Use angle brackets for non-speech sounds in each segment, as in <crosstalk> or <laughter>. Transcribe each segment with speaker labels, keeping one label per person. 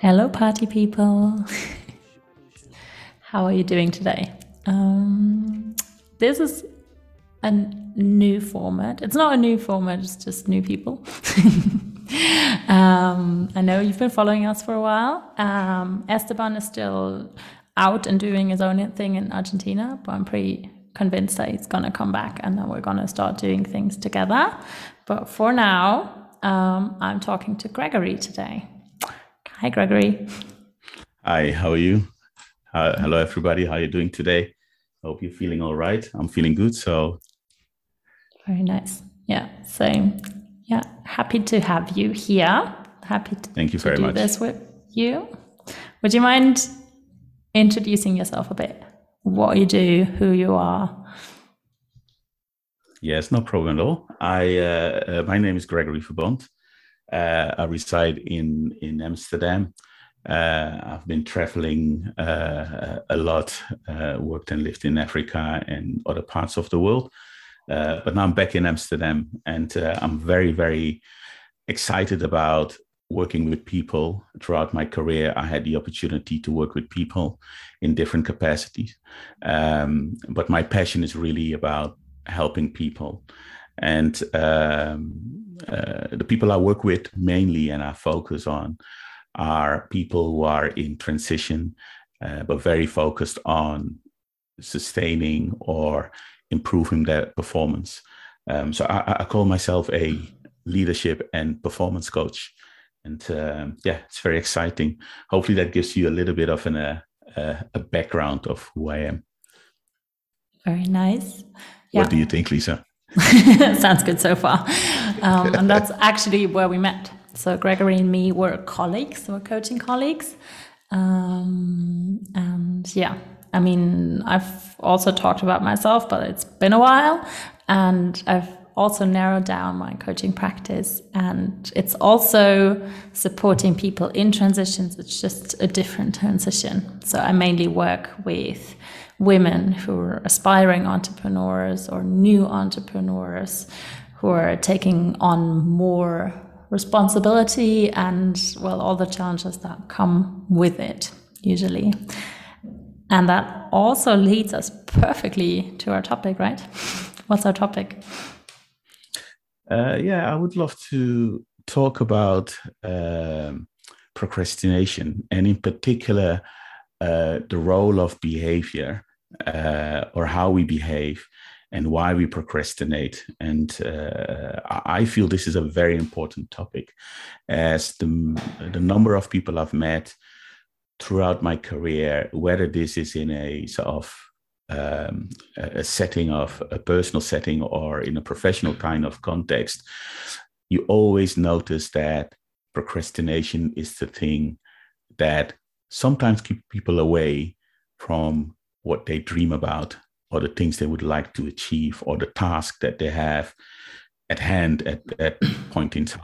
Speaker 1: Hello, party people. How are you doing today? Um, this is a new format. It's not a new format, it's just new people. <laughs> um, I know you've been following us for a while. Um, Esteban is still out and doing his own thing in Argentina, but I'm pretty convinced that he's going to come back and then we're going to start doing things together. But for now, um, I'm talking to Gregory today. Hi, Gregory.
Speaker 2: Hi, how are you? Uh, hello, everybody. How are you doing today? I Hope you're feeling all right. I'm feeling good. So,
Speaker 1: very nice. Yeah, same. Yeah, happy to have you here. Happy to,
Speaker 2: Thank you very
Speaker 1: do
Speaker 2: much.
Speaker 1: this with you. Would you mind introducing yourself a bit? What you do, who you are?
Speaker 2: Yes, no problem at all. I uh, uh, my name is Gregory Verbond. Uh, I reside in in Amsterdam. Uh, I've been traveling uh, a lot, uh, worked and lived in Africa and other parts of the world. but now I'm back in Amsterdam, and I'm very, very excited about working with people throughout my career. I had the opportunity to work with people in different capacities, um, but my passion is really about helping people. And um, uh, the people I work with mainly and I focus on are people who are in transition, uh, but very focused on sustaining or improving their performance. Um, so I, I, call myself a leadership and performance coach. And um, yeah, it's very exciting. Hopefully, that gives you a little bit of an, uh, uh, a background of who I am.
Speaker 1: Very nice.
Speaker 2: Yeah. What do you think, Lisa? <laughs>
Speaker 1: Sounds good so far. Um, and that's actually where we met. So Gregory and me were colleagues, we're coaching colleagues. Um, and yeah, I mean, I've also talked about myself, but it's been a while. And I've also narrowed down my coaching practice. And it's also supporting people in transitions. It's just a different transition. So I mainly work with women who are aspiring entrepreneurs or new entrepreneurs who are taking on more responsibility and well all the challenges that come with it usually. And that also leads us perfectly to our topic right? What's our topic?
Speaker 2: Uh, yeah i would love to talk about um, procrastination and in particular uh, the role of behavior uh, or how we behave and why we procrastinate. And uh, I feel this is a very important topic, as the, the number of people I've met throughout my career, whether this is in a sort of um, a setting of a personal setting or in a professional kind of context, you always notice that procrastination is the thing that sometimes keep people away from what they dream about or the things they would like to achieve or the task that they have at hand at that <clears throat> point in time.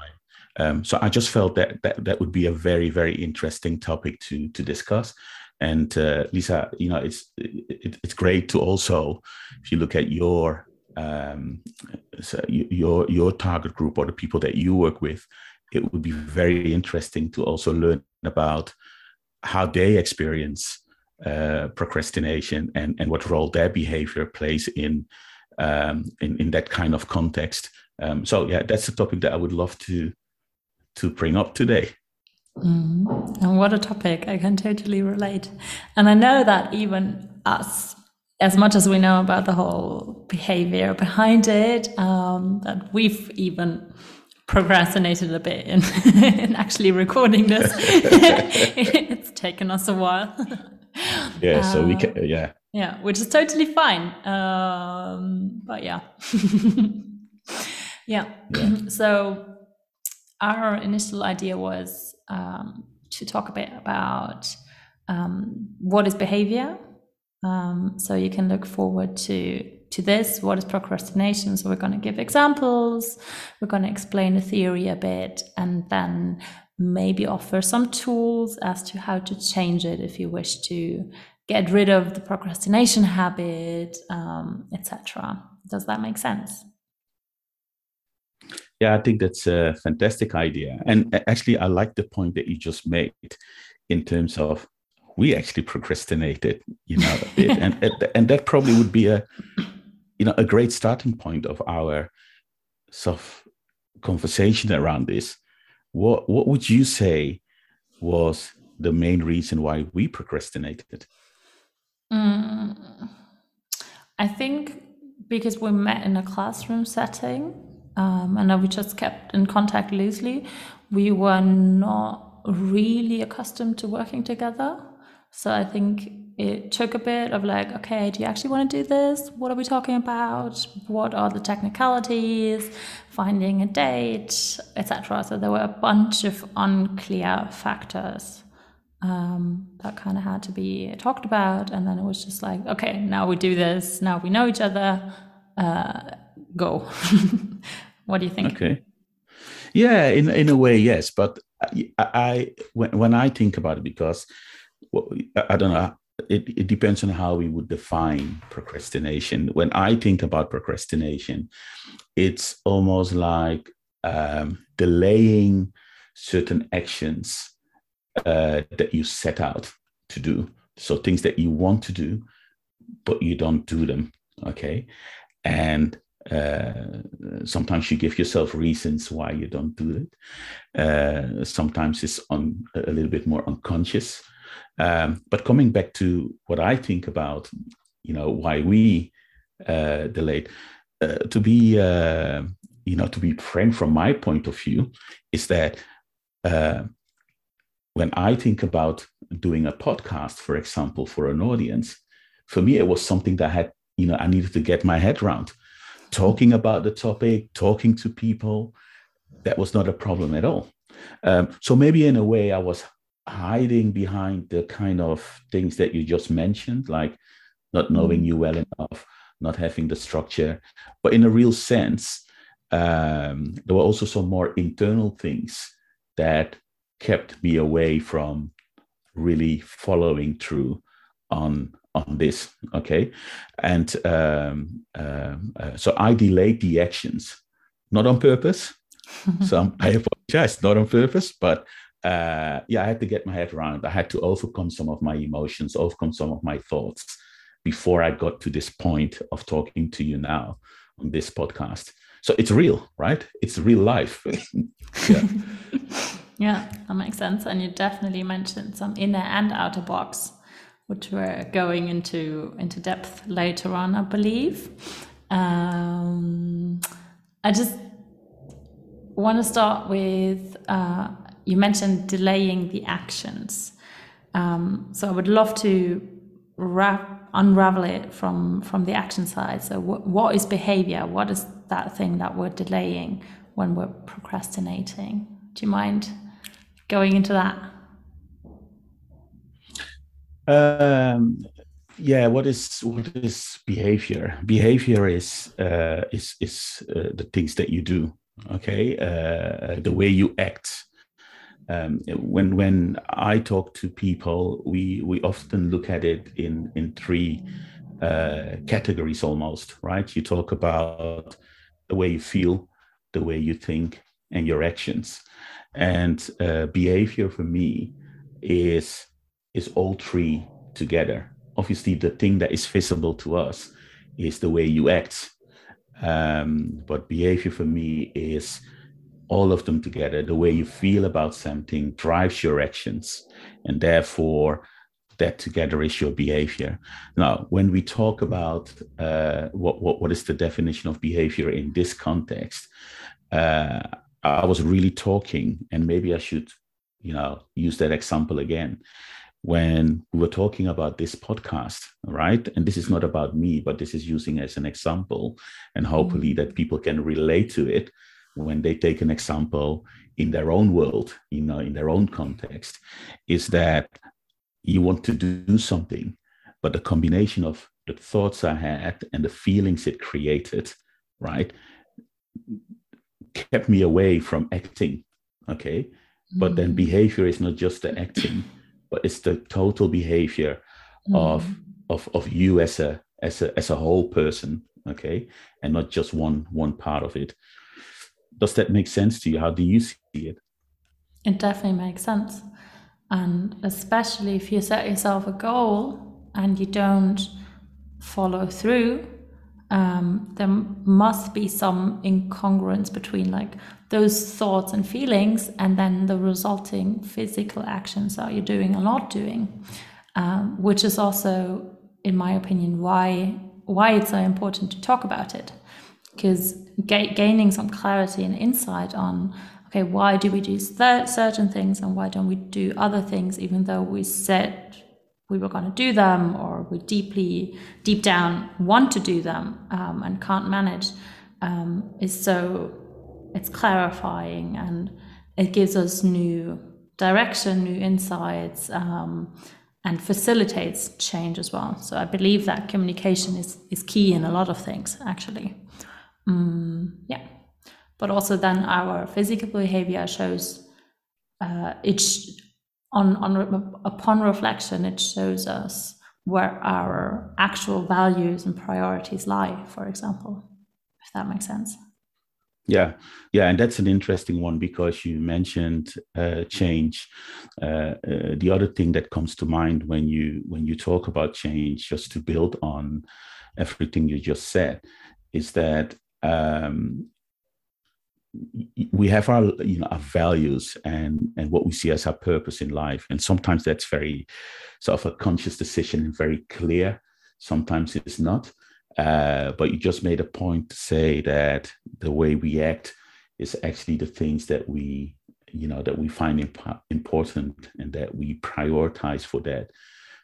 Speaker 2: Um, so I just felt that, that that would be a very very interesting topic to to discuss. And uh, Lisa, you know, it's it, it's great to also, if you look at your um, so your your target group or the people that you work with, it would be very interesting to also learn about how they experience uh, procrastination and, and what role their behavior plays in, um, in, in that kind of context. Um, so yeah, that's a topic that I would love to to bring up today.
Speaker 1: Mm. And what a topic! I can totally relate, and I know that even us, as much as we know about the whole behavior behind it, um, that we've even procrastinated a bit in, <laughs> in actually recording this. <laughs> it's taken us a while <laughs>
Speaker 2: yeah so we can uh, yeah.
Speaker 1: yeah which is totally fine. Um but yeah. <laughs> Yeah. yeah. <clears throat> So our initial idea was um, to talk a bit about um, what is behavior. Um, so you can look forward to to this. What is procrastination? So we're going to give examples. We're going to explain the theory a bit and then maybe offer some tools as to how to change it if you wish to get rid of the procrastination habit, um, etc. Does that make sense?
Speaker 2: yeah, I think that's a fantastic idea. And actually, I like the point that you just made in terms of we actually procrastinated, you know, <laughs> and and that probably would be a you know a great starting point of our sort of conversation around this. What what would you say was the main reason why we procrastinated?
Speaker 1: Mm, I think because we met in a classroom setting um, and we just kept in contact loosely, we were not really accustomed to working together. So I think it took a bit of like, okay, do you actually want to do this? What are we talking about? What are the technicalities? Finding a date, etc. So there were a bunch of unclear factors um, that kind of had to be talked about. And then it was just like, okay, now we do this. Now we know each other. Uh, go. <laughs> what do you think?
Speaker 2: Okay. Yeah, in in a way, yes. But I, I when when I think about it, because I don't know. It, it depends on how we would define procrastination. When I think about procrastination, it's almost like um, delaying certain actions uh, that you set out to do. So things that you want to do, but you don't do them. Okay. And uh, sometimes you give yourself reasons why you don't do it. Uh, sometimes it's on a little bit more unconscious. Um, but coming back to what I think about, you know, why we uh, delayed, uh, to be, uh, you know, to be frank from my point of view, is that uh, when I think about doing a podcast, for example, for an audience, for me, it was something that I had, you know, I needed to get my head around. Talking about the topic, talking to people, that was not a problem at all. Um, so maybe in a way, I was hiding behind the kind of things that you just mentioned, like not knowing mm-hmm. you well enough, not having the structure. But in a real sense, um, there were also some more internal things that kept me away from really following through on on this okay? And um, um, uh, so i delayed the actions not on purpose. <laughs> So i apologize not on purpose but uh, yeah i had to get my head around i had to overcome some of my emotions overcome some of my thoughts before i got to this point of talking to you now on this podcast. So it's real right? It's real life. <laughs>
Speaker 1: Yeah <laughs> yeah, that makes sense. And you definitely mentioned some inner and outer box, which we're going into into depth later on, I believe. Um, I just want to start with uh, you mentioned delaying the actions. Um, so I would love to wrap, unravel it from from the action side. So what, what is behavior? What is that thing that we're delaying when we're procrastinating? Do you mind going into that?
Speaker 2: Um, yeah, what is what is behavior? Behavior is uh, is is uh, the things that you do. Okay, uh, the way you act. Um, when when I talk to people, we we often look at it in in three uh, categories almost. Right? You talk about the way you feel, the way you think, and your actions. And uh, behavior for me is is all three together. Obviously, the thing that is visible to us is the way you act. Um, but behavior for me is all of them together. The way you feel about something drives your actions, and therefore that together is your behavior. Now, when we talk about uh, what, what, what is the definition of behavior in this context, uh, I was really talking, and maybe I should, you know, use that example again. When we were talking about this podcast, right? And this is not about me, but this is using as an example, and hopefully mm-hmm. that people can relate to it when they take an example in their own world, you know, in their own context, is that you want to do something, but the combination of the thoughts I had and the feelings it created, right? Kept me away from acting. Okay. Mm-hmm. But then mm. behavior is not just the acting, but it's the total behavior mm-hmm. of of of you as a as a as a whole person. Okay. And not just one one part of it. does that make sense to you how do you see it
Speaker 1: it definitely makes sense and especially if you set yourself a goal and you don't follow through um, there must be some incongruence between like those thoughts and feelings and then the resulting physical actions that you're doing or not doing um, which is also in my opinion why why it's so important to talk about it. Because ga- gaining some clarity and insight on okay why do we do certain things and why don't we do other things even though we said we were going to do them or we deeply deep down want to do them um, and can't manage um, is so it's clarifying and it gives us new direction new insights um, and facilitates change as well. So i believe that communication is is key in a lot of things actually. Um, yeah. But also then our physical behavior shows uh, on, on upon reflection, it shows us where our actual values and priorities lie, for example, if that makes sense.
Speaker 2: Yeah, yeah, and that's an interesting one because you mentioned uh, change. Uh, uh, the other thing that comes to mind when you when you talk about change, just to build on everything you just said, is that um, we have our you know our values and and what we see as our purpose in life. And sometimes that's very sort of a conscious decision and very clear. Sometimes it's not. Uh, but you just made a point to say that the way we act is actually the things that we you know that we find imp- important and that we prioritize for that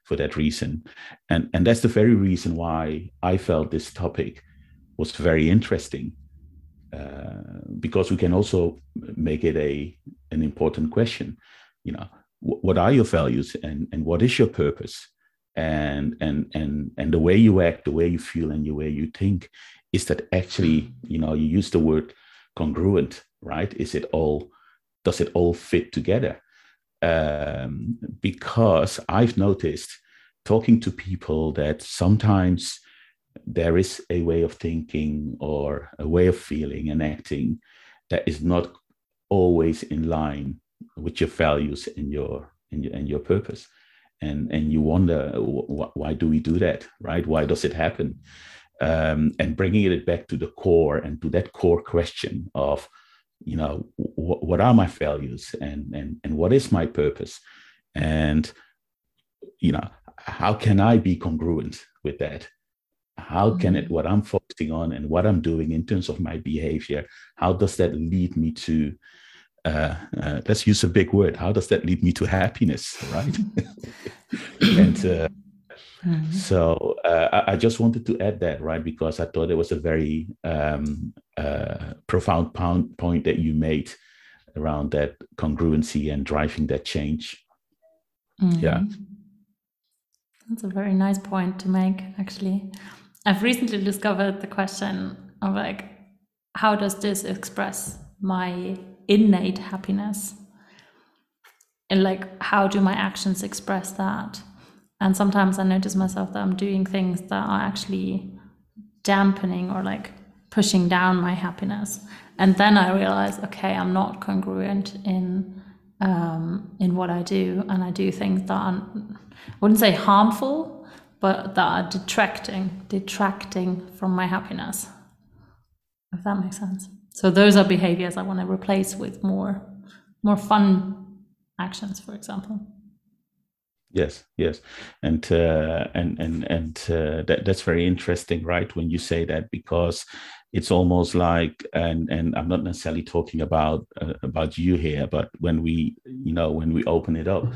Speaker 2: for that reason. And and that's the very reason why i felt this topic was very interesting because we can also make it a an important question. You know what are your values and and what is your purpose? And and and and the way you act the way you feel and the way you think is that actually you know you use the word congruent right? Is it all does it all fit together? Um, because i've noticed talking to people that sometimes there is a way of thinking or a way of feeling and acting that is not always in line with your values and your and your, and your purpose. And and you wonder wh- why do we do that right? Why does it happen? Um, and bringing it back to the core and to that core question of you know wh- what are my values and and and what is my purpose? And you know how can i be congruent with that how can it mm-hmm. what i'm focusing on and what i'm doing in terms of my behavior how does that lead me to uh, uh, let's use a big word how does that lead me to happiness right <laughs> and uh, mm-hmm. so uh, I, I, just wanted to add that right because i thought it was a very um, uh, profound point that you made around that congruency and driving that change mm-hmm. yeah
Speaker 1: that's a very nice point to make actually I've recently discovered the question of like, how does this express my innate happiness? And like, how do my actions express that? And sometimes I notice myself that I'm doing things that are actually dampening or like pushing down my happiness. And then I realize, okay, I'm not congruent in um, in what I do, and I do things that are, I wouldn't say harmful, but that are detracting, detracting from my happiness. If that makes sense. So those are behaviors I want to replace with more, more fun actions, for example.
Speaker 2: Yes, yes, and uh, and and and uh, that that's very interesting, right? When you say that, because it's almost like, and and I'm not necessarily talking about uh, about you here, but when we, you know, when we open it up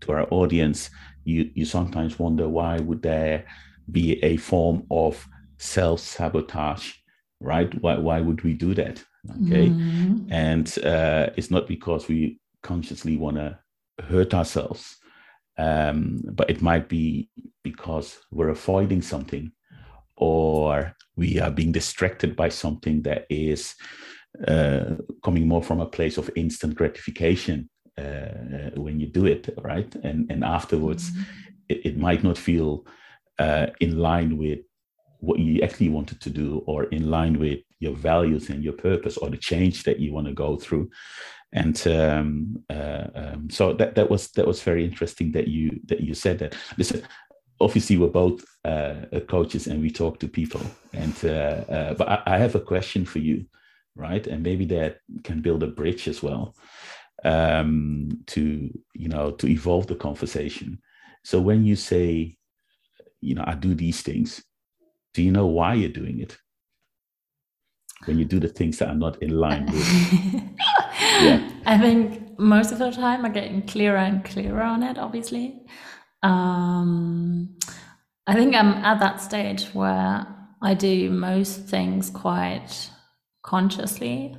Speaker 2: to our audience, you you sometimes wonder why would there be a form of self sabotage, right? Why why would we do that? Okay, mm-hmm. and uh, it's not because we consciously want to hurt ourselves, um, but it might be because we're avoiding something, or we are being distracted by something that is uh, coming more from a place of instant gratification uh, when you do it, right? And and afterwards, mm-hmm. it, it, might not feel uh, in line with what you actually wanted to do, or in line with your values and your purpose or the change that you want to go through. And um, uh, um, so that that was that was very interesting that you that you said that. Listen obviously we're both uh, coaches and we talk to people. And uh, uh but I, I, have a question for you right? And maybe that can build a bridge as well um, to you know to evolve the conversation. So when you say you know i do these things do you know why you're doing it? When you do the things that are not in line <laughs> with
Speaker 1: yeah. i think most of the time i'm getting clearer and clearer on it obviously. Um, i think i'm at that stage where i do most things quite consciously.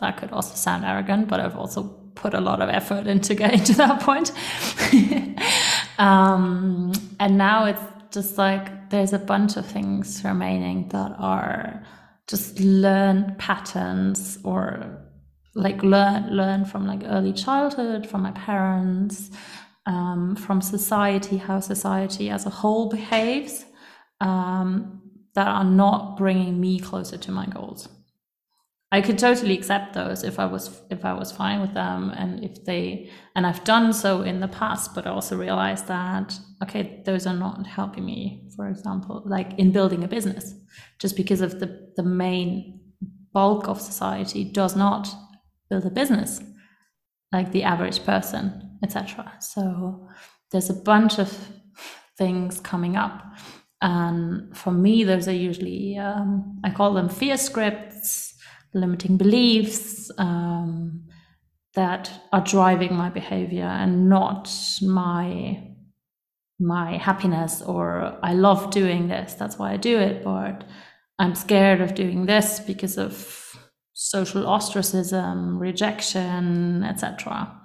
Speaker 1: That could also sound arrogant but i've also put a lot of effort into getting to that point. <laughs> Um, and now it's just like there's a bunch of things remaining that are just learned patterns or like learn learn from like early childhood from my parents um, from society how society as a whole behaves um, that are not bringing me closer to my goals I could totally accept those if I was if I was fine with them and if they and I've done so in the past, but I also realized that okay, those are not helping me, for example, like in building a business, just because of the the main bulk of society does not build a business like the average person, etc. So there's a bunch of things coming up. And for me, those are usually um, I call them fear scripts limiting beliefs um, that are driving my behavior and not my my happiness or I love doing this, that's why I do it, but I'm scared of doing this because of social ostracism, rejection, etc.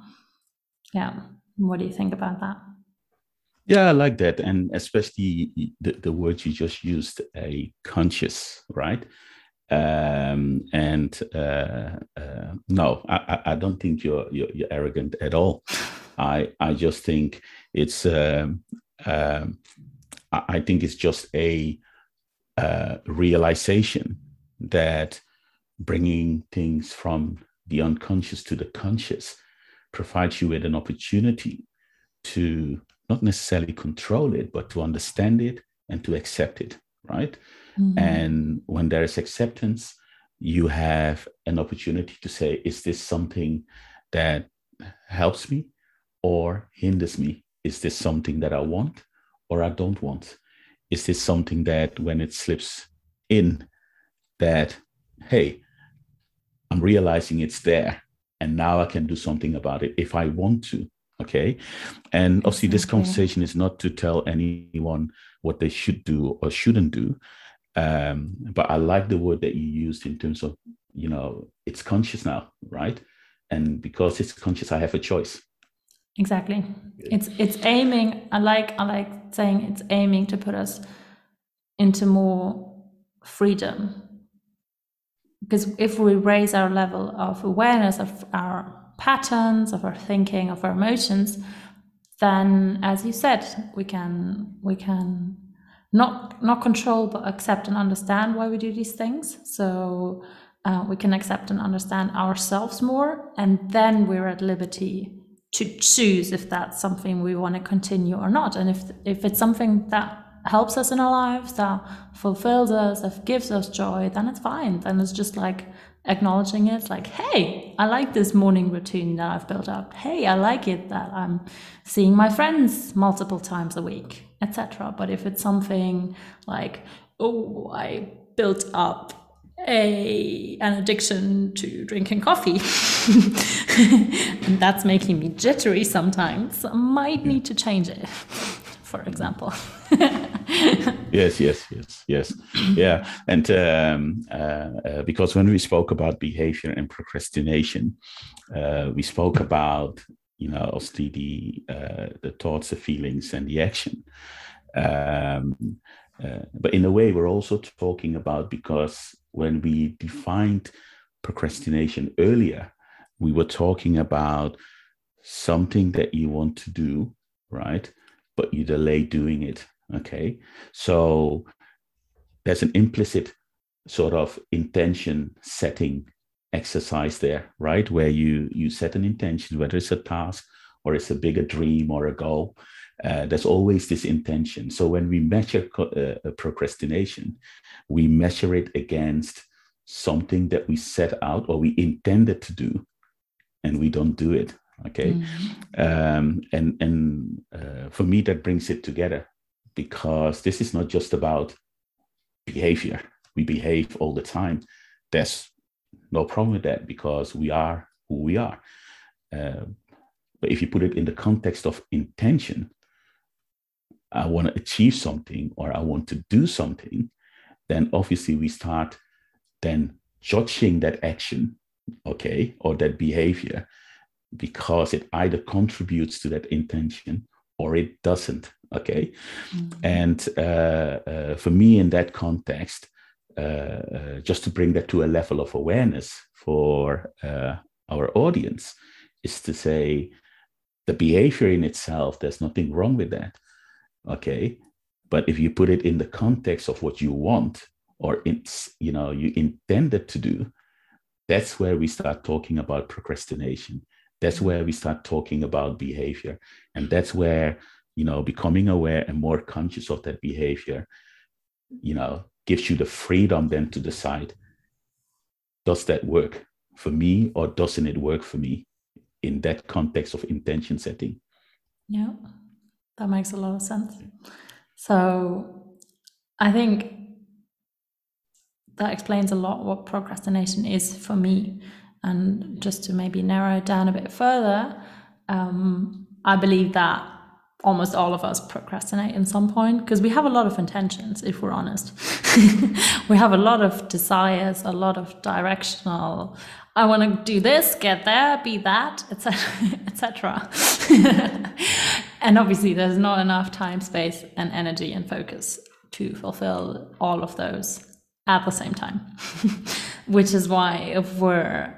Speaker 1: Yeah. What do you think about that?
Speaker 2: Yeah, I like that. And especially the, the word you just used, a conscious, right? Um, and uh, uh, no, I, I, don't think you're, you're, you're arrogant at all. I I just think it's um, um, I think it's just a uh, realization that bringing things from the unconscious to the conscious provides you with an opportunity to not necessarily control it, but to understand it and to accept it, right? Mm-hmm. And when there is acceptance, you have an opportunity to say, is this something that helps me or hinders me? Is this something that I want or I don't want? Is this something that when it slips in, that, hey, I'm realizing it's there and now I can do something about it if I want to. Okay. And obviously, this conversation is not to tell anyone what they should do or shouldn't do. Um, but I like the word that you used in terms of, you know, it's conscious now, right? And because it's conscious, I have a choice.
Speaker 1: Exactly. It's it's aiming. I like I like saying it's aiming to put us into more freedom. Because if we raise our level of awareness of our patterns, of our thinking, of our emotions, then as you said, we can we can not not control but accept and understand why we do these things. So uh, we can accept and understand ourselves more and then we're at liberty to choose if that's something we want to continue or not. And if if it's something that helps us in our lives that fulfills us that gives us joy then it's fine. Then it's just like acknowledging it like hey i like this morning routine that i've built up. Hey i like it that i'm seeing my friends multiple times a week etc but if it's something like oh i built up a an addiction to drinking coffee <laughs> and that's making me jittery sometimes i might need to change it for example. <laughs>
Speaker 2: yes, yes, yes, yes, yeah, and um, uh, uh, because when we spoke about behavior and procrastination, uh, we spoke about you know obviously the uh, the thoughts, the feelings, and the action. Um, uh, but in a way, we're also talking about because when we defined procrastination earlier, we were talking about something that you want to do, right? but you delay doing it. Okay. So there's an implicit sort of intention setting exercise there, right? Where you you set an intention, whether it's a task or it's a bigger dream or a goal. Uh, there's always this intention. So when we measure co- uh, procrastination, we measure it against something that we set out or we intended to do, and we don't do it. Okay, mm-hmm. um, and and uh, for me that brings it together because this is not just about behavior. We behave all the time. There's no problem with that because we are who we are. Uh, but if you put it in the context of intention, I want to achieve something or I want to do something, then obviously we start then judging that action, okay, or that behavior because it either contributes to that intention or it doesn't, okay. Mm-hmm. And uh, uh, for me, in that context, uh, uh, just to bring that to a level of awareness for uh, our audience, is to say the behavior in itself, there's nothing wrong with that. Okay. But if you put it in the context of what you want or it's, you know, you intended to do, that's where we start talking about procrastination. That's where we start talking about behavior. And that's where, you know, becoming aware and more conscious of that behavior, you know, gives you the freedom then to decide does that work for me or doesn't it work for me in that context of intention setting?
Speaker 1: Yeah that makes a lot of sense. So i think that explains a lot what procrastination is for me. And just to maybe narrow it down a bit further um, i believe that almost all of us procrastinate in some point because we have a lot of intentions if we're honest. <laughs> We have a lot of desires a lot of directional i want to do this get there be that etc <laughs> etc <laughs> and obviously there's not enough time space and energy and focus to fulfill all of those at the same time. Which is why if we're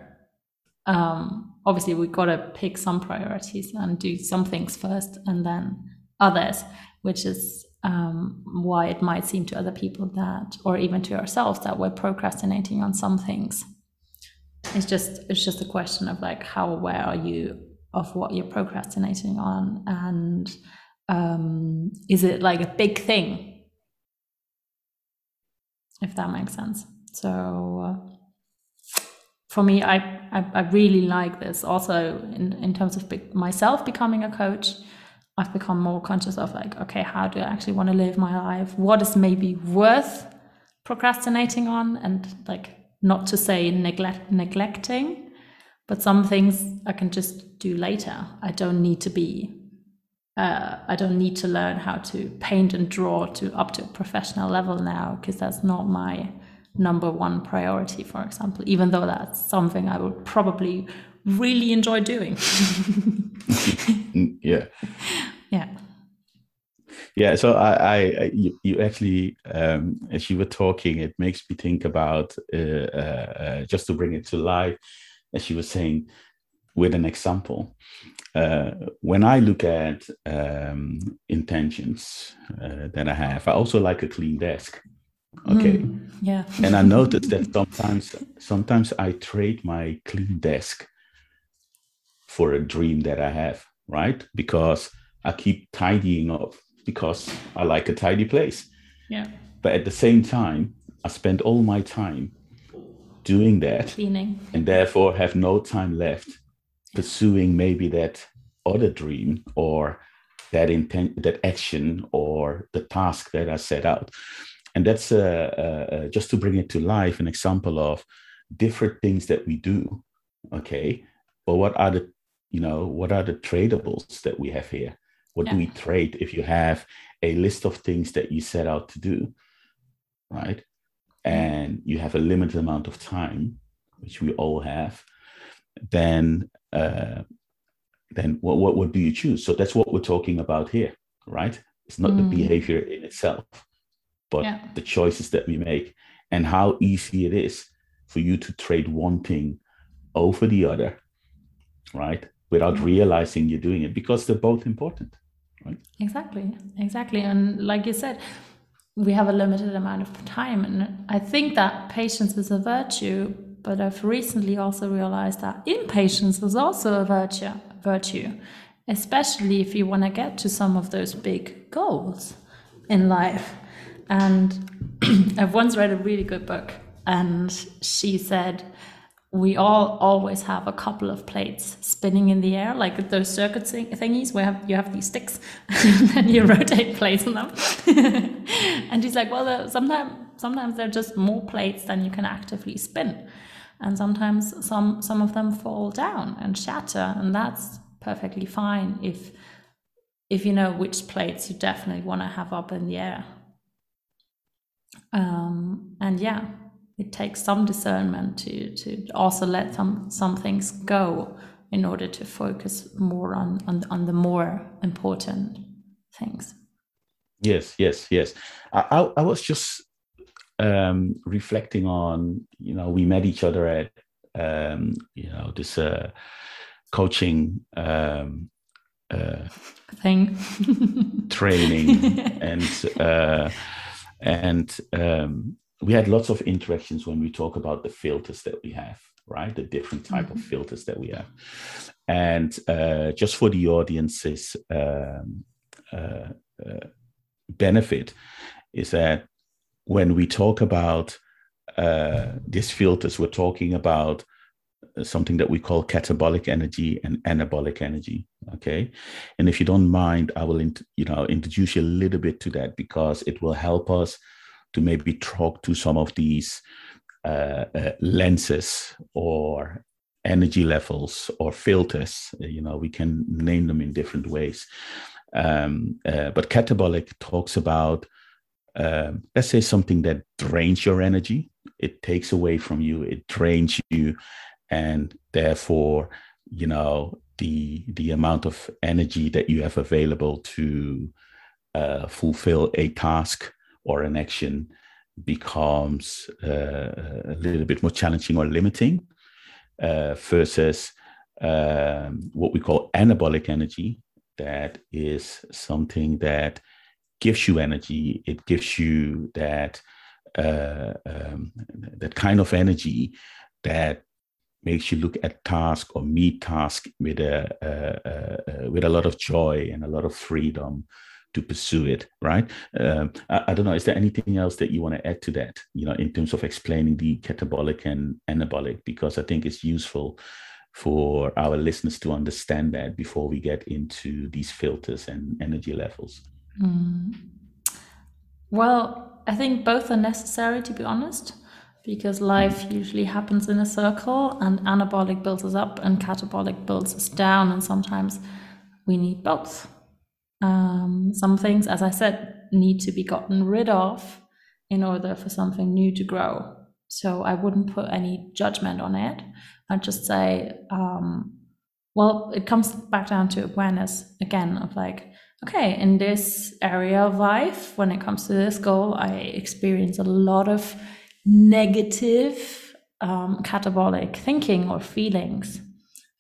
Speaker 1: um, obviously we've got to pick some priorities and do some things first and then others, which is um, why it might seem to other people that, or even to ourselves, that we're procrastinating on some things. It's just it's just a question of like how aware are you of what you're procrastinating on, and um, is it like a big thing? If that makes sense. So. Uh, for me, I, I, I really like this. Also, in in terms of be- myself becoming a coach, I've become more conscious of like, okay, how do I actually want to live my life? What is maybe worth procrastinating on, and like not to say neglect neglecting, but some things I can just do later. I don't need to be. Uh, I don't need to learn how to paint and draw to up to a professional level now because that's not my number one priority, for example, even though that's something I would probably really enjoy doing. <laughs>
Speaker 2: yeah.
Speaker 1: Yeah.
Speaker 2: Yeah, so I, I you, you actually, um, as you were talking, it makes me think about uh, uh, uh, just to bring it to life, as you were saying, with an example. Uh, when I look at um, intentions uh, that I have, I also like a clean desk. Okay. Mm,
Speaker 1: yeah. <laughs>
Speaker 2: and I noticed that sometimes sometimes I trade my clean desk for a dream that I have, right? Because I keep tidying up because I like a tidy place.
Speaker 1: Yeah.
Speaker 2: But at the same time, I spend all my time doing that
Speaker 1: cleaning
Speaker 2: and therefore have no time left pursuing maybe that other dream or that intent that action or the task that I set out and that's uh, uh, uh, just to bring it to life an example of different things that we do okay? But what are the you know what are the tradables that we have here? What yeah. do we trade if you have a list of things that you set out to do right? And you have a limited amount of time which we all have then uh, then what, what, what do you choose? So that's what we're talking about here right? It's not mm. the behavior in itself but yeah. the choices that we make and how easy it is for you to trade one thing over the other, right? Without mm-hmm. realizing you're doing it because they're both important, right?
Speaker 1: Exactly, exactly. And like you said, we have a limited amount of time. And I think that patience is a virtue, but I've recently also realized that impatience is also a virtue, virtue especially if you want to get to some of those big goals in life. And <clears throat> I've once read a really good book, and she said, we all always have a couple of plates spinning in the air, like those circuit thingies where you have these sticks <laughs> and you rotate plates on them. <laughs> and she's like, well, sometimes sometimes they're just more plates than you can actively spin, and sometimes some some of them fall down and shatter, and that's perfectly fine if if you know which plates you definitely want to have up in the air. Um, and yeah, it takes some discernment to to also let some some things go in order to focus more on on, on the more important things.
Speaker 2: Yes yes yes. I i, was just um reflecting on you know we met each other at um you know this uh coaching um uh
Speaker 1: thing.
Speaker 2: training <laughs> and uh and um we had lots of interactions when we talk about the filters that we have right the different type mm-hmm. of filters that we have and uh, just for the audience's um, uh, uh, benefit is that when we talk about uh, these filters we're talking about something that we call catabolic energy and anabolic energy okay and if you don't mind i will you know introduce you a little bit to that because it will help us to maybe talk to some of these uh, uh, lenses or energy levels or filters. You know, we can name them in different ways. Um, uh, but catabolic talks about, um, let's say, something that drains your energy. It takes away from you. It drains you, and therefore, you know, the the amount of energy that you have available to uh, fulfill a task or an action becomes uh, a little bit more challenging or limiting uh, versus um, what we call anabolic energy that is something that gives you energy. It gives you that uh, um, that kind of energy that makes you look at task or meet task with a, with a lot of joy and a lot of freedom to pursue it right? Um, I, I, don't know is there anything else that you want to add to that you know in terms of explaining the catabolic and anabolic? Because i think it's useful for our listeners to understand that before we get into these filters and energy levels. Mm.
Speaker 1: well i think both are necessary to be honest because life usually happens in a circle and anabolic builds us up and catabolic builds us down and sometimes we need both um, some things, as I said, need to be gotten rid of in order for something new to grow. So I wouldn't put any judgment on it. I'd just say, um, well, it comes back down to awareness again of like, okay, in this area of life, when it comes to this goal, I experience a lot of negative um, catabolic thinking or feelings.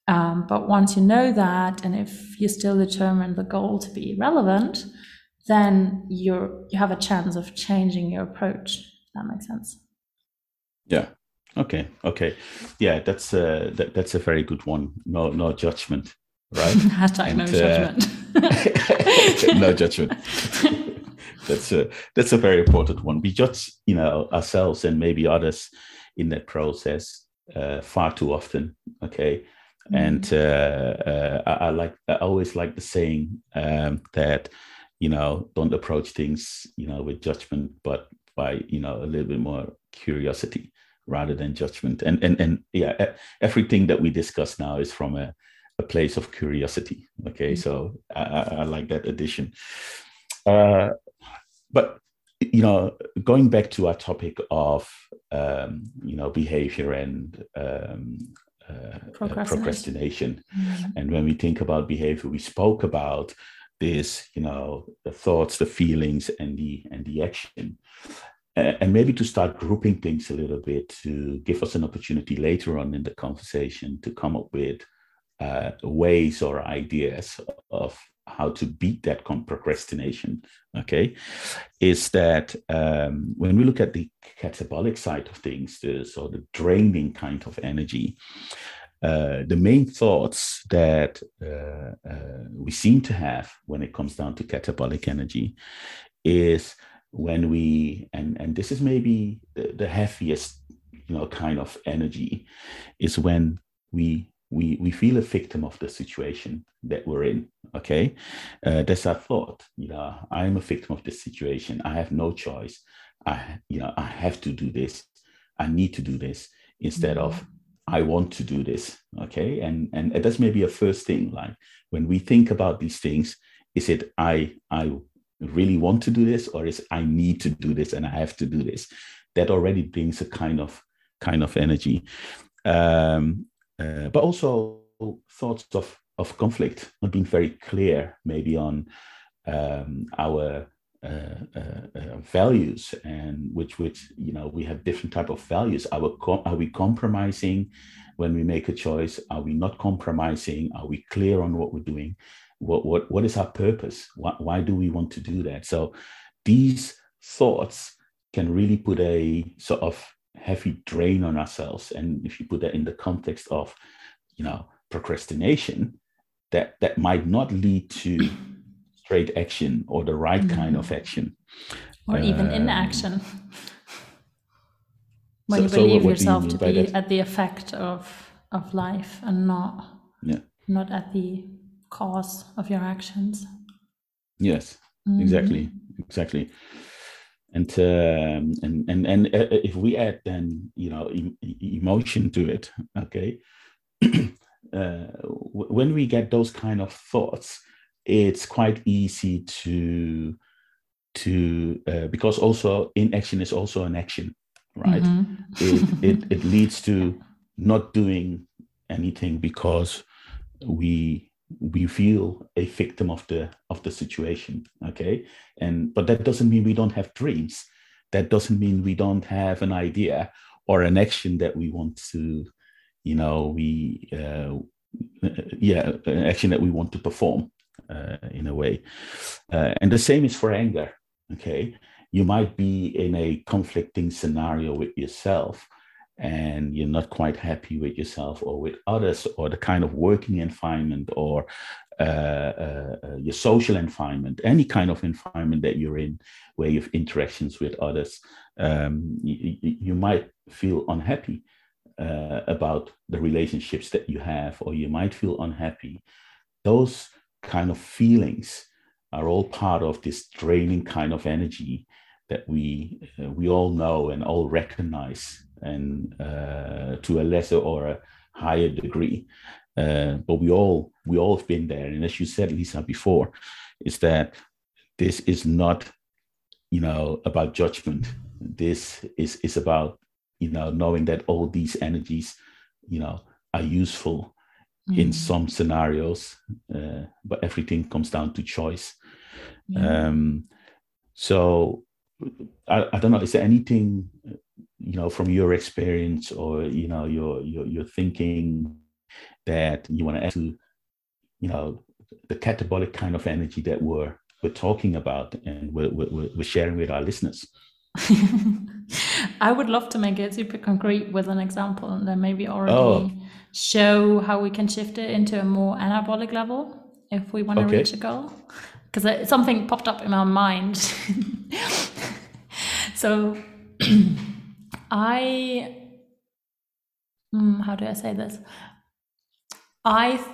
Speaker 1: Um, but once you know that, and if you still determine the goal to be relevant, then you're you have a chance of changing your approach. that makes sense.
Speaker 2: Yeah. Okay. Okay. Yeah, that's a that, that's a very good one. No no judgment, right? <laughs>
Speaker 1: Hashtag and, no uh,
Speaker 2: judgment. <laughs> no judgment. <laughs> that's a that's a very important one. We judge, you know, ourselves and maybe others in that process uh, far too often. Okay, Mm-hmm. And uh, uh, I, I, like I always like the saying um, that you know don't approach things you know with judgment, but by you know a little bit more curiosity rather than judgment. And and and yeah, everything that we discuss now is from a, a place of curiosity. Okay, mm-hmm. so I, I, like that addition. Uh, but you know, going back to our topic of um, you know behavior and um, uh, procrastination. procrastination. Mm-hmm. And when we think about behavior, we spoke about this, you know, the thoughts, the feelings, and the and the action. Uh, and maybe to start grouping things a little bit to give us an opportunity later on in the conversation to come up with uh, ways or ideas of how to beat that procrastination, okay, is that um, when we look at the catabolic side of things, the, so the draining kind of energy, uh, the main thoughts that uh, uh, we seem to have when it comes down to catabolic energy is when we and and this is maybe the, the heaviest you know kind of energy is when we we we feel a victim of the situation that we're in okay? Uh, that's our thought you know i'm a victim of this situation. I have no choice. I you know i have to do this. I need to do this instead mm-hmm. of i want to do this okay? And and that's maybe a first thing like when we think about these things is it i i really want to do this or is i need to do this and i have to do this? That already brings a kind of kind of energy. Um, uh, but also thoughts of of conflict, not being very clear, maybe on um, our uh, uh, uh, values and which which you know we have different type of values. Are we, are we compromising when we make a choice? Are we not compromising? Are we clear on what we're doing? What what what is our purpose? Why, why do we want to do that? So these thoughts can really put a sort of heavy drain on ourselves. And if you put that in the context of, you know, procrastination, that that might not lead to straight action or the right mm-hmm. kind of action,
Speaker 1: or even um, inaction. <laughs> when so, you believe so yourself you to be that? at the effect of of life and not
Speaker 2: yeah.
Speaker 1: not at the cause of your actions.
Speaker 2: Yes, mm-hmm. exactly, exactly and um, and and and uh, uh, if we add then you know e- emotion to it okay <clears throat> uh, when we get those kind of thoughts it's quite easy to to uh, because also inaction is also an action right mm-hmm. it, <laughs> it it leads to not doing anything because we we feel a victim of the of the situation okay? And but that doesn't mean we don't have dreams. That doesn't mean we don't have an idea or an action that we want to you know we uh, yeah an action that we want to perform uh, in a way. Uh, and the same is for anger okay? You might be in a conflicting scenario with yourself and you're not quite happy with yourself or with others or the kind of working environment or uh, uh, uh, your social environment, any kind of environment that you're in where you have interactions with others, um, you, you, might feel unhappy uh, about the relationships that you have, or you might feel unhappy. Those kind of feelings are all part of this draining kind of energy that we uh, we all know and all recognize and uh, to a lesser or a higher degree. Uh, but we all we all have been there, and as you said, Lisa, before, is that this is not, you know, about judgment. This is is about you know knowing that all these energies, you know, are useful mm. in some scenarios, uh, but everything comes down to choice. Um, so I, I, don't know. Is there anything you know from your experience or you know your your, your thinking that you want to add to you know the catabolic kind of energy that we're we're talking about and we're, we're, we're sharing with our listeners <laughs>
Speaker 1: i would love to make it super concrete with an example and then maybe already oh. show how we can shift it into a more anabolic level if we want to okay. reach a goal because uh, something popped up in my mind <laughs> so <clears throat> I, mm, how do I say this? I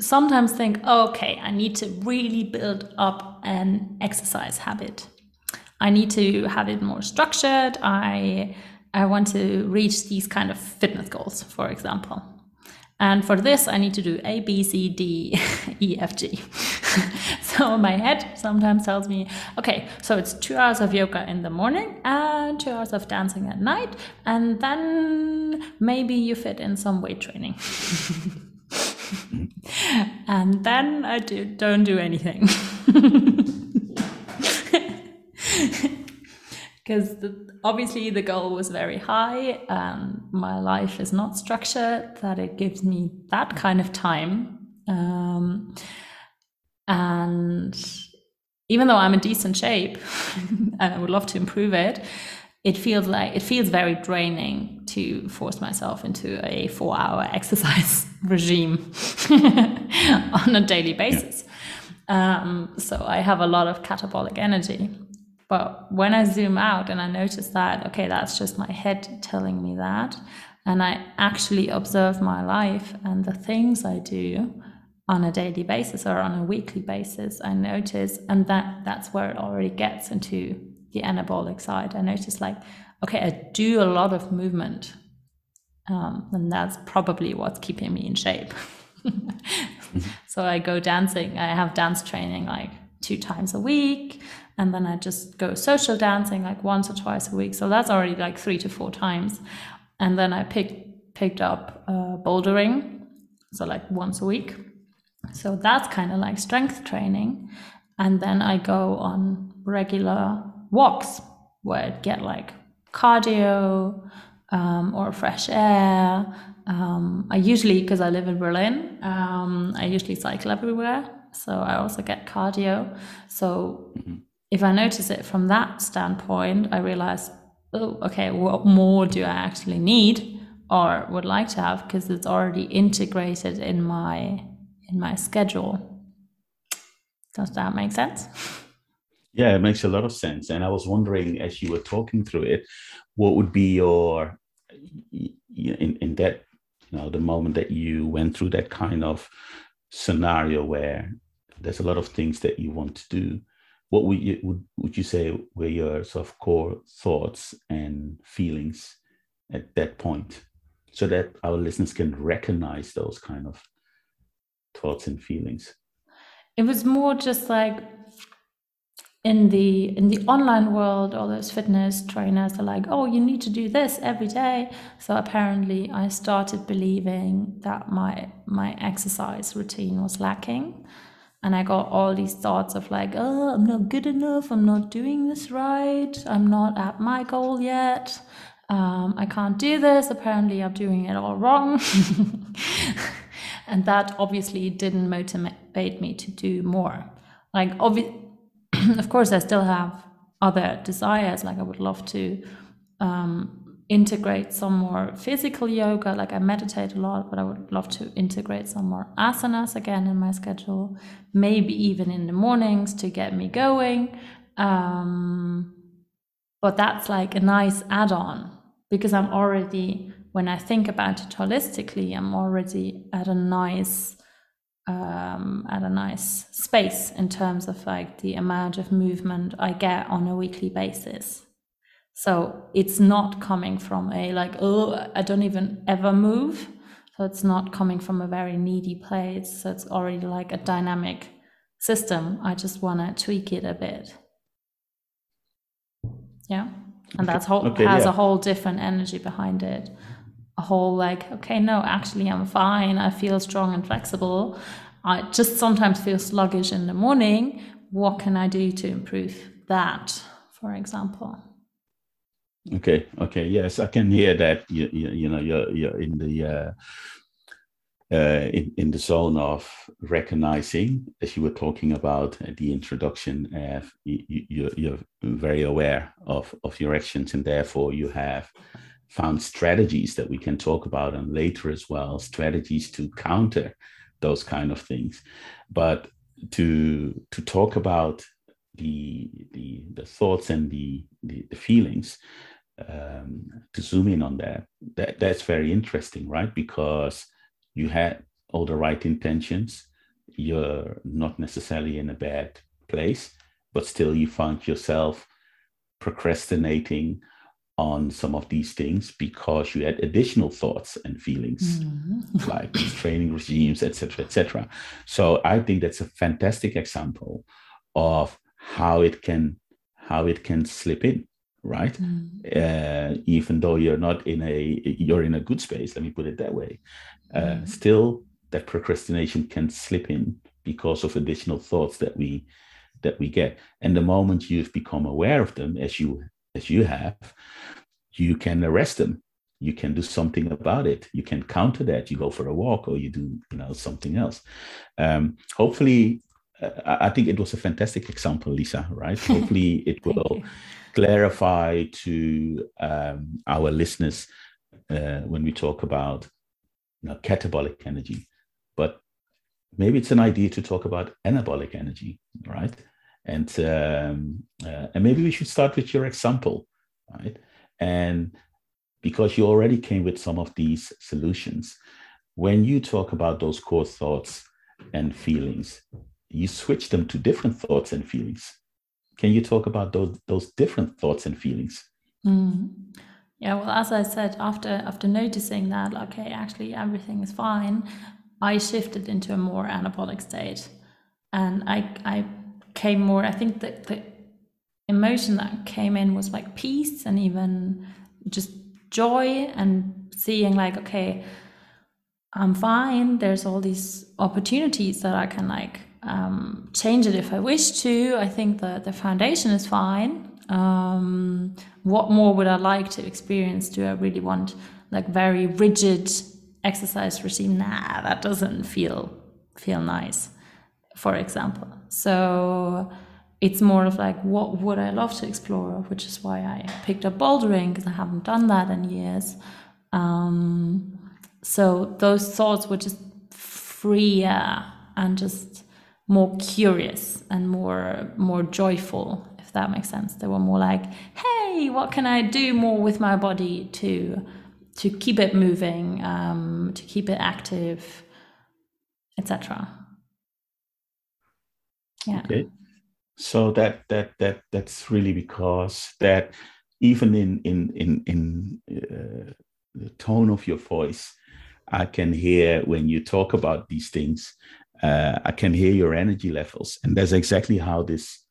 Speaker 1: sometimes think, oh, okay, I need to really build up an exercise habit. I need to have it more structured. I I want to reach these kind of fitness goals, for example. And for this, I need to do A, B, C, D, E, F, G. <laughs> so my head sometimes tells me, okay, so it's two hours of yoga in the morning and two hours of dancing at night. And then maybe you fit in some weight training. <laughs> and then I do, don't do anything. <laughs> because obviously the goal was very high and my life is not structured that it gives me that kind of time um, And even though I'm in decent shape <laughs> and I would love to improve it, it feels like it feels very draining to force myself into a four hour <laughs> exercise regime <laughs> on a daily basis. Um, so I have a lot of catabolic energy. But when I zoom out and I notice that, okay, that's just my head telling me that, and I actually observe my life and the things I do on a daily basis or on a weekly basis, I notice, and that that's where it already gets into the anabolic side. I notice like, okay, I do a lot of movement, um, and that's probably what's keeping me in shape. <laughs> mm-hmm. So I go dancing. I have dance training like two times a week and then I just go social dancing like once or twice a week. So that's already like three to four times. And then I picked picked up uh, bouldering, so like once a week. So that's kind of like strength training. And then I go on regular walks where I get like cardio um, or fresh air. Um, I usually, because I live in Berlin, um, I usually cycle everywhere. So I also get cardio. So mm-hmm if I notice it from that standpoint, I realize, oh, okay, what more do I actually need or would like to have because it's already integrated in my in my schedule. Does that make sense? <laughs>
Speaker 2: Yeah, it makes a lot of sense. And I was wondering, as you were talking through it, what would be your in in that you know the moment that you went through that kind of scenario where there's a lot of things that you want to do what would you would, would you say were your sort of core thoughts and feelings at that point? So that our listeners can recognize those kind of thoughts and feelings.
Speaker 1: It was more just like in the in the online world all those fitness trainers are like oh you need to do this every day so apparently i started believing that my my exercise routine was lacking and I got all these thoughts of like, oh, I'm not good enough. I'm not doing this right. I'm not at my goal yet. Um, I can't do this. Apparently, I'm doing it all wrong. <laughs> and that obviously didn't motivate me to do more. Like, obvi- <clears throat> of course, I still have other desires. Like, I would love to um, integrate some more physical yoga. Like I meditate a lot, but I would love to integrate some more asanas again in my schedule, maybe even in the mornings to get me going. Um, but that's like a nice add on because I'm already, when I think about it holistically, I'm already at a nice. Um, at a nice space in terms of like the amount of movement I get on a weekly basis. So it's not coming from a like, oh, I don't even ever move. So it's not coming from a very needy place. So it's already like a dynamic system. I just want to tweak it a bit. Yeah. And that's whole okay, has yeah. a whole different energy behind it. A whole like, okay, no, actually I'm fine. I feel strong and flexible. I just sometimes feel sluggish in the morning. What can I do to improve that, for example?
Speaker 2: Okay. Okay. Yes, I can hear that. You, you, you know, you're you're in the uh, uh, in in the zone of recognizing, as you were talking about at the introduction. Uh, you, you you're very aware of of your actions, and therefore you have found strategies that we can talk about and later as well. Strategies to counter those kind of things, but to to talk about the the the thoughts and the the, the feelings um, to zoom in on that, that that's very interesting, right? Because you had all the right intentions, you're not necessarily in a bad place, but still you found yourself procrastinating on some of these things because you had additional thoughts and feelings mm-hmm. <laughs> like training regimes etc etc so i think that's a fantastic example of how it can how it can slip in right mm. uh, even though you're not in a you're in a good space let me put it that way uh, mm. still that procrastination can slip in because of additional thoughts that we that we get and the moment you've become aware of them as you you have you can arrest them you can do something about it you can counter that you go for a walk or you do you know something else um, hopefully uh, I think it was a fantastic example, Lisa. Right? <laughs> Hopefully, it will clarify to um, our listeners uh, when we talk about you know, catabolic energy, but maybe it's an idea to talk about anabolic energy, right? And um, uh, and maybe we should start with your example, right? And because you already came with some of these solutions, when you talk about those core thoughts and feelings, you switch them to different thoughts and feelings. Can you talk about those those different thoughts and feelings?
Speaker 1: Mm. Yeah, well, as I said, after after noticing that, okay, actually everything is fine, I shifted into a more anabolic state, and I I came more. I think that the emotion that came in was like peace and even just joy and seeing like okay, I'm fine. There's all these opportunities that I can like um, change it if I wish to. I think that the foundation is fine. Um, what more would I like to experience? Do I really want like very rigid exercise regime? Nah, that doesn't feel feel nice, for example. So it's more of like what would I love to explore, which is why I picked up bouldering because I haven't done that in years. Um, so those thoughts were just freer and just more curious and more more joyful if that makes sense they were more like hey what can i do more with my body to to keep it moving um, to keep it active etc
Speaker 2: yeah okay so that that that that's really because that even in in in in uh, the tone of your voice i can hear when you talk about these things uh, I can hear your energy levels, and that's exactly how this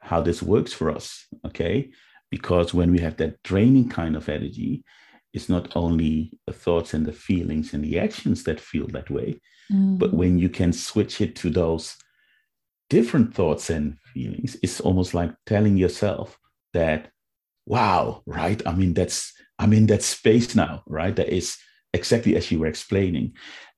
Speaker 2: how this works for us. Okay, because when we have that draining kind of energy, it's not only the thoughts and the feelings and the actions that feel that way, mm. but when you can switch it to those different thoughts and feelings, it's almost like telling yourself that, wow, right? I mean, that's I'm in that space now, right? That is exactly as you were explaining.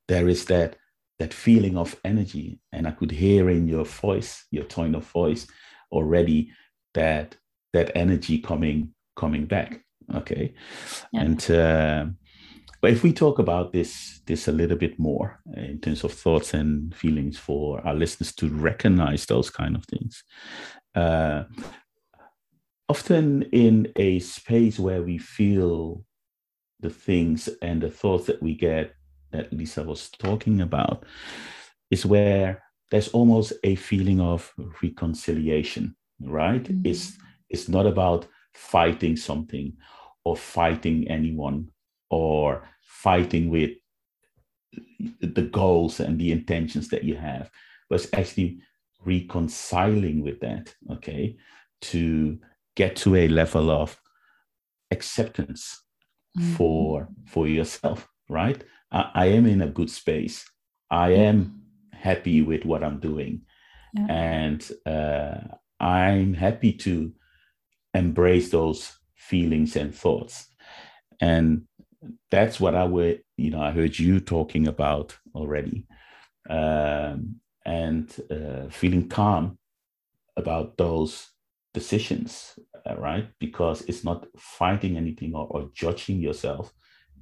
Speaker 2: There is that that feeling of energy. And I could hear in your voice, your tone of voice already that that energy coming coming back. Okay. Yeah. And uh, but if we talk about this this a little bit more in terms of thoughts and feelings for our listeners to recognize those kind of things. Uh, often in a space where we feel the things and the thoughts that we get that Lisa was talking about is where there's almost a feeling of reconciliation, right? Mm-hmm. It's it's not about fighting something or fighting anyone or fighting with the goals and the intentions that you have, but actually reconciling with that, okay, to get to a level of acceptance mm-hmm. for for yourself, right? I, I am in a good space. I am happy with what I'm doing. Yeah. And uh, I'm happy to embrace those feelings and thoughts. And that's what I would, you know, I heard you talking about already. Um, and uh, feeling calm about those decisions, uh, right? Because it's not fighting anything or, or judging yourself.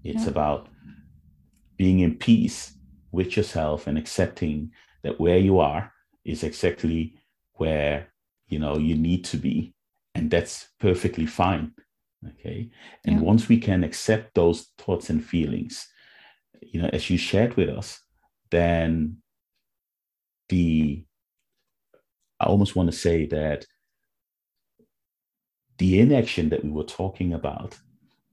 Speaker 2: It's yeah. about being in peace with yourself and accepting that where you are is exactly where you know you need to be and that's perfectly fine okay and yeah. once we can accept those thoughts and feelings you know as you shared with us then the i almost want to say that the inaction that we were talking about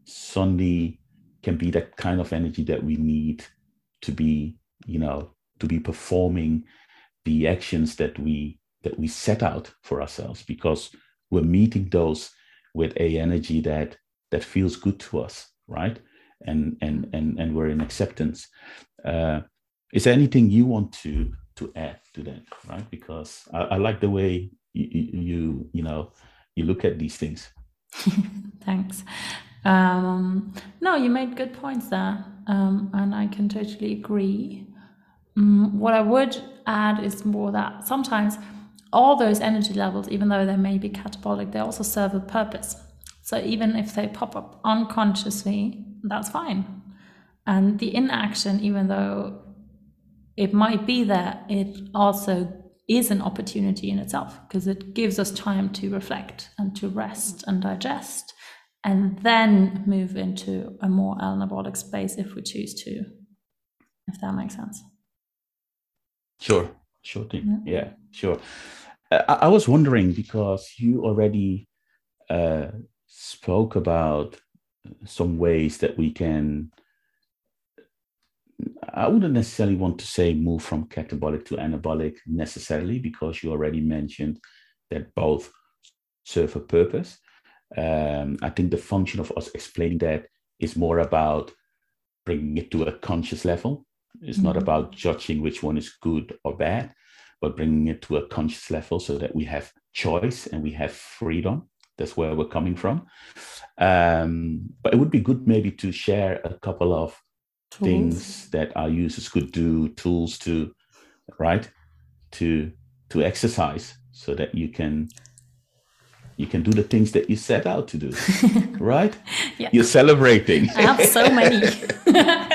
Speaker 2: suddenly can be that kind of energy that we need to be you know to be performing the actions that we that we set out for ourselves because we're meeting those with a energy that that feels good to us right? And and and and we're in acceptance. Uh, is there anything you want to to add to that right? Because i, I like the way you, you you know you look at these things. <laughs>
Speaker 1: Thanks. Um, no, you made good points there, um, and I can totally agree. Um, what I would add is more that sometimes all those energy levels, even though they may be catabolic, they also serve a purpose. So even if they pop up unconsciously, that's fine. And the inaction, even though it might be there, it also is an opportunity in itself because it gives us time to reflect and to rest and digest and then move into a more anabolic space if we choose to, if that makes sense.
Speaker 2: Sure, sure thing. Yeah, yeah sure. Uh, I, I, was wondering because you already uh, spoke about some ways that we can. I wouldn't necessarily want to say move from catabolic to anabolic necessarily because you already mentioned that both serve a purpose. Um, I think the function of us explaining that is more about bringing it to a conscious level. It's mm-hmm. not about judging which one is good or bad, but bringing it to a conscious level so that we have choice and we have freedom. That's where we're coming from. Um, but it would be good maybe to share a couple of tools. things that our users could do, tools to, right, to to exercise so that you can you can do the things that you set out to do <laughs> right yeah. you're celebrating
Speaker 1: i have so many <laughs>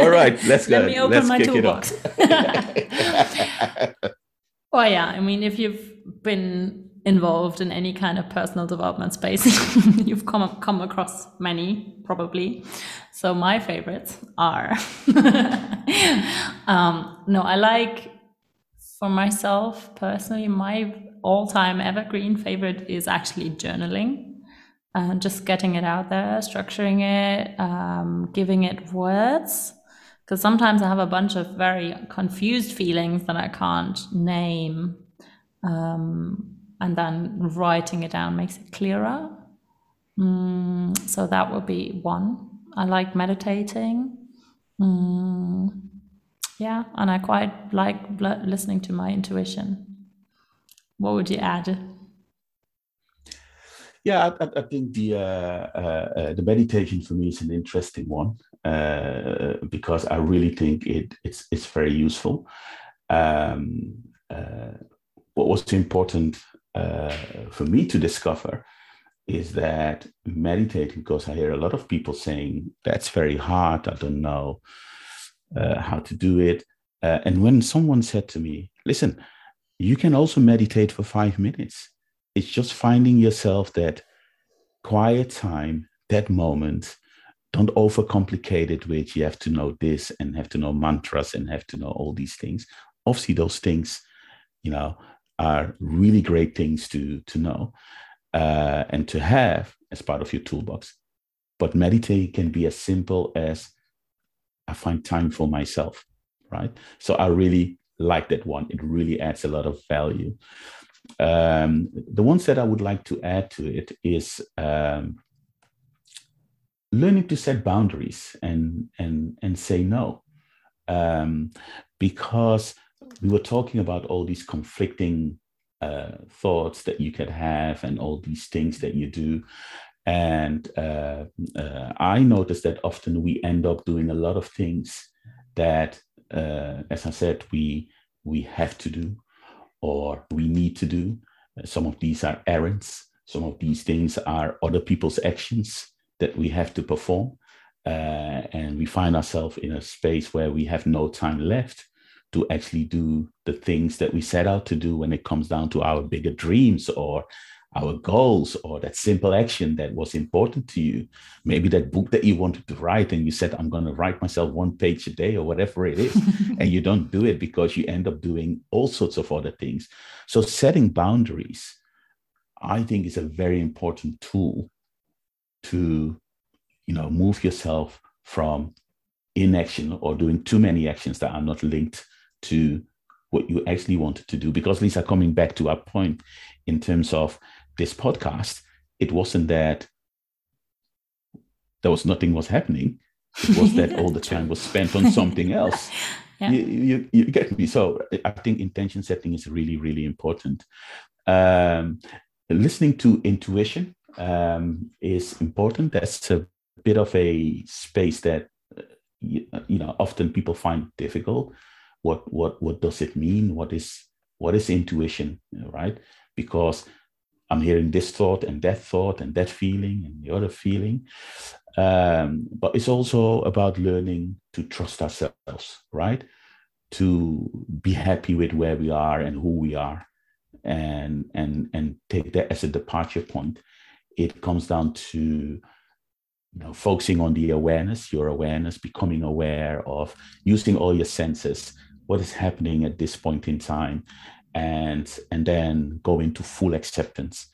Speaker 2: all right let's go.
Speaker 1: let me open let's my toolbox. <laughs> Well yeah i mean if you've been involved in any kind of personal development space <laughs> you've come come across many probably. So my favorites are <laughs> um, no i like for myself personally my all-time evergreen favorite is actually journaling and just getting it out there structuring it um, giving it words. Because sometimes i have a bunch of very confused feelings that i can't name um, and then writing it down makes it clearer. Mm, so that would be one. I like meditating. Mm, yeah and i quite like listening to my intuition. What would you add?
Speaker 2: Yeah, I, I think the uh, uh, uh, the meditation for me is an interesting one uh, because I really think it it's it's very useful. Um, uh, what was important uh, for me to discover is that meditating, because I hear a lot of people saying that's very hard. I don't know how to do it. and when someone said to me, "Listen," you can also meditate for five minutes. It's just finding yourself that quiet time, that moment. Don't overcomplicate it with you have to know this and have to know mantras and have to know all these things. Obviously, those things, you know, are really great things to to know uh, and to have as part of your toolbox. But meditate can be as simple as I find time for myself, right? So I really like that one. It really adds a lot of value. Um, the ones that I would like to add to it is um, learning to set boundaries and and and say no, um, because we were talking about all these conflicting uh, thoughts that you could have and all these things that you do. And uh, uh, I noticed that often we end up doing a lot of things that uh, as I said, we we have to do or we need to do. Uh, some of these are errands. Some of these things are other people's actions that we have to perform. Uh, and we find ourselves in a space where we have no time left to actually do the things that we set out to do when it comes down to our bigger dreams or our goals or that simple action that was important to you. Maybe that book that you wanted to write and you said, I'm going to write myself one page a day or whatever it is. <laughs> and you don't do it because you end up doing all sorts of other things. So, setting boundaries, I think, is a very important tool to, you know, move yourself from inaction or doing too many actions that are not linked to what you actually wanted to do. Because, Lisa, coming back to our point in terms of this podcast, it wasn't that there was nothing was happening. It was that all the time was spent on something <laughs> else. Yeah. You, you, you, get me. So I think intention setting is really, really important. Um, listening to intuition um, is important. That's a bit of a space that you, you know often people find difficult. what what what does it mean? What is what is intuition, right? Because I'm hearing this thought and that thought and that feeling and the other feeling. Um, but it's also about learning to trust ourselves, right? To be happy with where we are and who we are, and and and take that as a departure point. It comes down to you know focusing on the awareness, your awareness, becoming aware of using all your senses, what is happening at this point in time, and and then go into full acceptance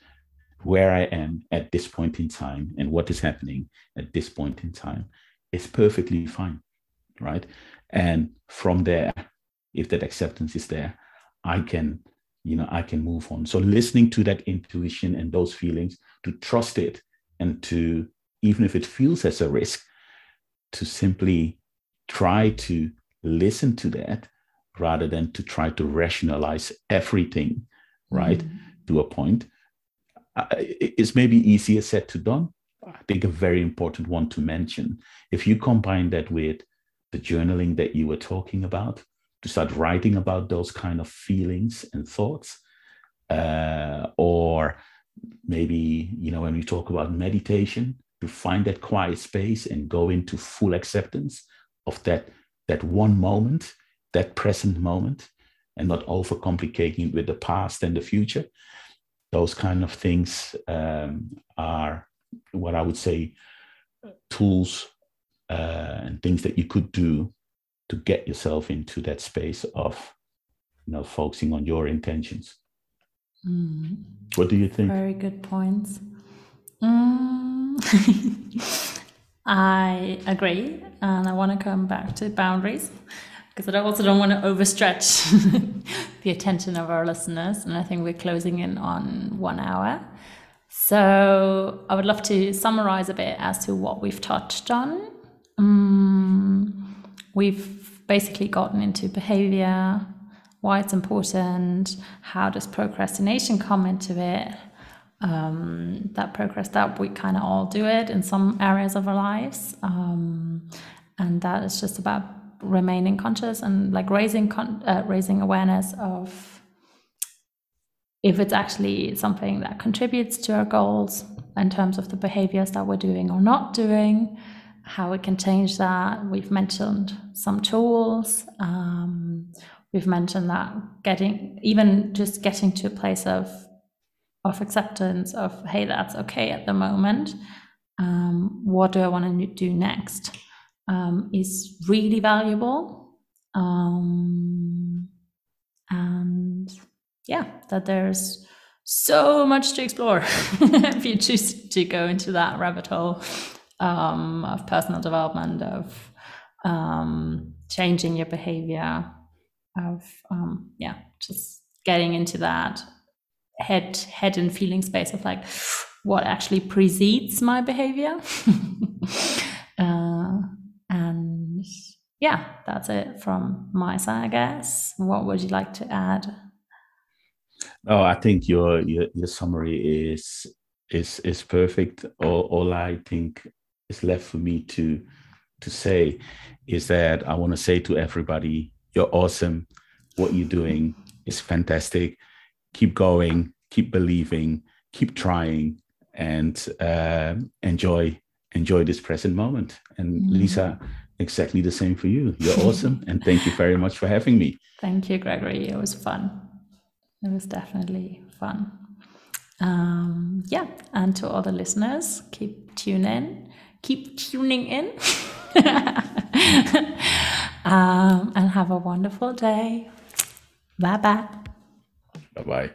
Speaker 2: where I am at this point in time and what is happening at this point in time is perfectly fine, right? And from there, if that acceptance is there, I can, you know, I can move on. So listening to that intuition and those feelings, to trust it and to, even if it feels as a risk, to simply try to listen to that rather than to try to rationalize everything, right? Mm-hmm. To a point it's maybe easier said to done. I think a very important one to mention. If you combine that with the journaling that you were talking about, to start writing about those kind of feelings and thoughts, uh, or maybe you know when we talk about meditation, to find that quiet space and go into full acceptance of that that one moment, that present moment, and not overcomplicating it with the past and the future those kind of things um, are what I would say tools uh, and things that you could do to get yourself into that space of you know focusing on your intentions. Mm. What do you think?
Speaker 1: Very good points. Mm. <laughs> I agree, and I want to come back to boundaries because I also don't want to overstretch <laughs> the attention of our listeners. And I think we're closing in on one hour. So I would love to summarize a bit as to what we've touched on. Um, we've basically gotten into behavior, why it's important, how does procrastination come into it. Um, that progress that we kind of all do it in some areas of our lives. Um, and that is just about remaining conscious and like raising con- uh, raising awareness of if it's actually something that contributes to our goals in terms of the behaviors that we're doing or not doing how we can change that. We've mentioned some tools. Um, we've mentioned that getting even just getting to a place of of acceptance of hey that's okay at the moment. Um, what do i want to do next um, is really valuable. Um, and yeah, that there's so much to explore <laughs> if you choose to go into that rabbit hole um, of personal development, of um, changing your behavior, of um, yeah, just getting into that head head and feeling space of like what actually precedes my behavior. <laughs> uh, and yeah, that's it from my side, I guess. What would you like to add?
Speaker 2: Oh, I think your your, your summary is is is perfect. All, all I think is left for me to to say is that I want to say to everybody, you're awesome. What you're doing is fantastic. Keep going, keep believing, keep trying, and uh, enjoy enjoy this present moment. And mm. Lisa, exactly the same for you. You're <laughs> awesome. and thank you very much for having me.
Speaker 1: Thank you, Gregory. It was fun. It was definitely fun. Um, yeah. And to all the listeners, keep tuning in. Keep tuning in. <laughs> um, and have a wonderful day. Bye bye.
Speaker 2: Bye bye.